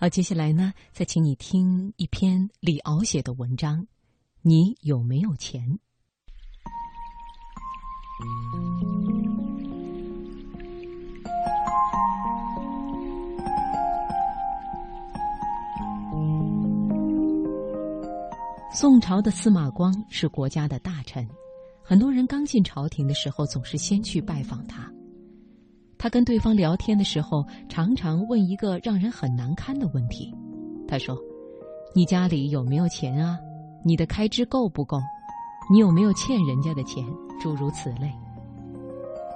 好，接下来呢，再请你听一篇李敖写的文章。你有没有钱？宋朝的司马光是国家的大臣，很多人刚进朝廷的时候，总是先去拜访他。他跟对方聊天的时候，常常问一个让人很难堪的问题。他说：“你家里有没有钱啊？你的开支够不够？你有没有欠人家的钱？诸如此类。”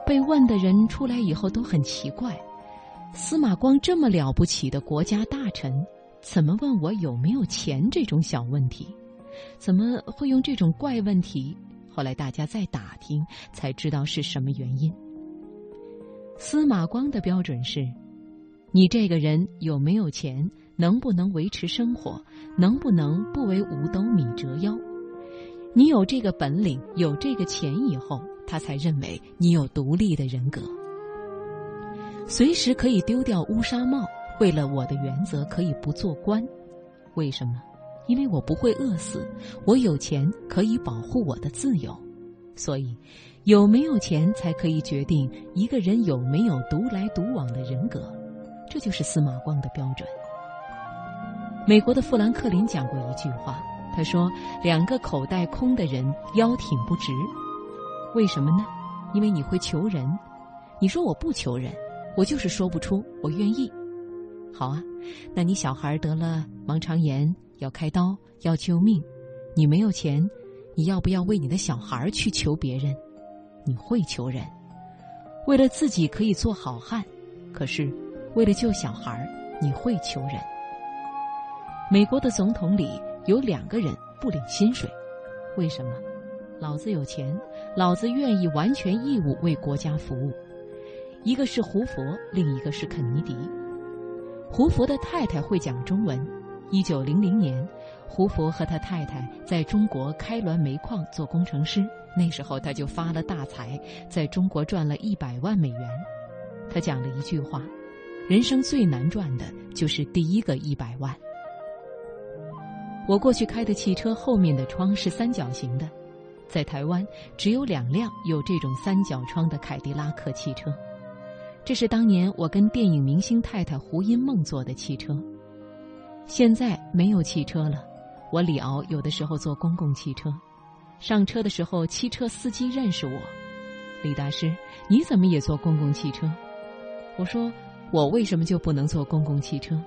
被问的人出来以后都很奇怪：司马光这么了不起的国家大臣，怎么问我有没有钱这种小问题？怎么会用这种怪问题？后来大家再打听，才知道是什么原因。司马光的标准是：你这个人有没有钱，能不能维持生活，能不能不为五斗米折腰？你有这个本领，有这个钱以后，他才认为你有独立的人格，随时可以丢掉乌纱帽。为了我的原则，可以不做官。为什么？因为我不会饿死，我有钱可以保护我的自由，所以。有没有钱才可以决定一个人有没有独来独往的人格，这就是司马光的标准。美国的富兰克林讲过一句话，他说：“两个口袋空的人腰挺不直，为什么呢？因为你会求人。你说我不求人，我就是说不出我愿意。好啊，那你小孩得了盲肠炎要开刀要救命，你没有钱，你要不要为你的小孩去求别人？”你会求人，为了自己可以做好汉，可是为了救小孩你会求人。美国的总统里有两个人不领薪水，为什么？老子有钱，老子愿意完全义务为国家服务。一个是胡佛，另一个是肯尼迪。胡佛的太太会讲中文。一九零零年，胡佛和他太太在中国开滦煤矿做工程师。那时候他就发了大财，在中国赚了一百万美元。他讲了一句话：“人生最难赚的就是第一个一百万。”我过去开的汽车后面的窗是三角形的，在台湾只有两辆有这种三角窗的凯迪拉克汽车。这是当年我跟电影明星太太胡因梦坐的汽车。现在没有汽车了，我李敖有的时候坐公共汽车。上车的时候，汽车司机认识我，李大师，你怎么也坐公共汽车？我说，我为什么就不能坐公共汽车？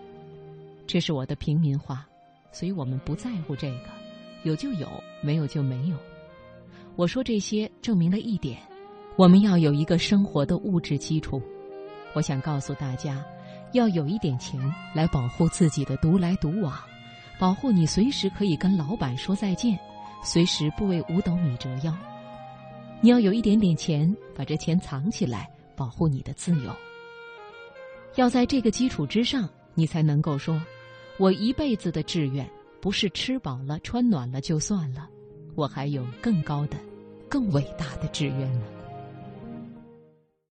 这是我的平民化，所以我们不在乎这个，有就有，没有就没有。我说这些证明了一点，我们要有一个生活的物质基础。我想告诉大家，要有一点钱来保护自己的独来独往，保护你随时可以跟老板说再见。随时不为五斗米折腰，你要有一点点钱，把这钱藏起来，保护你的自由。要在这个基础之上，你才能够说：“我一辈子的志愿不是吃饱了穿暖了就算了，我还有更高的、更伟大的志愿呢。”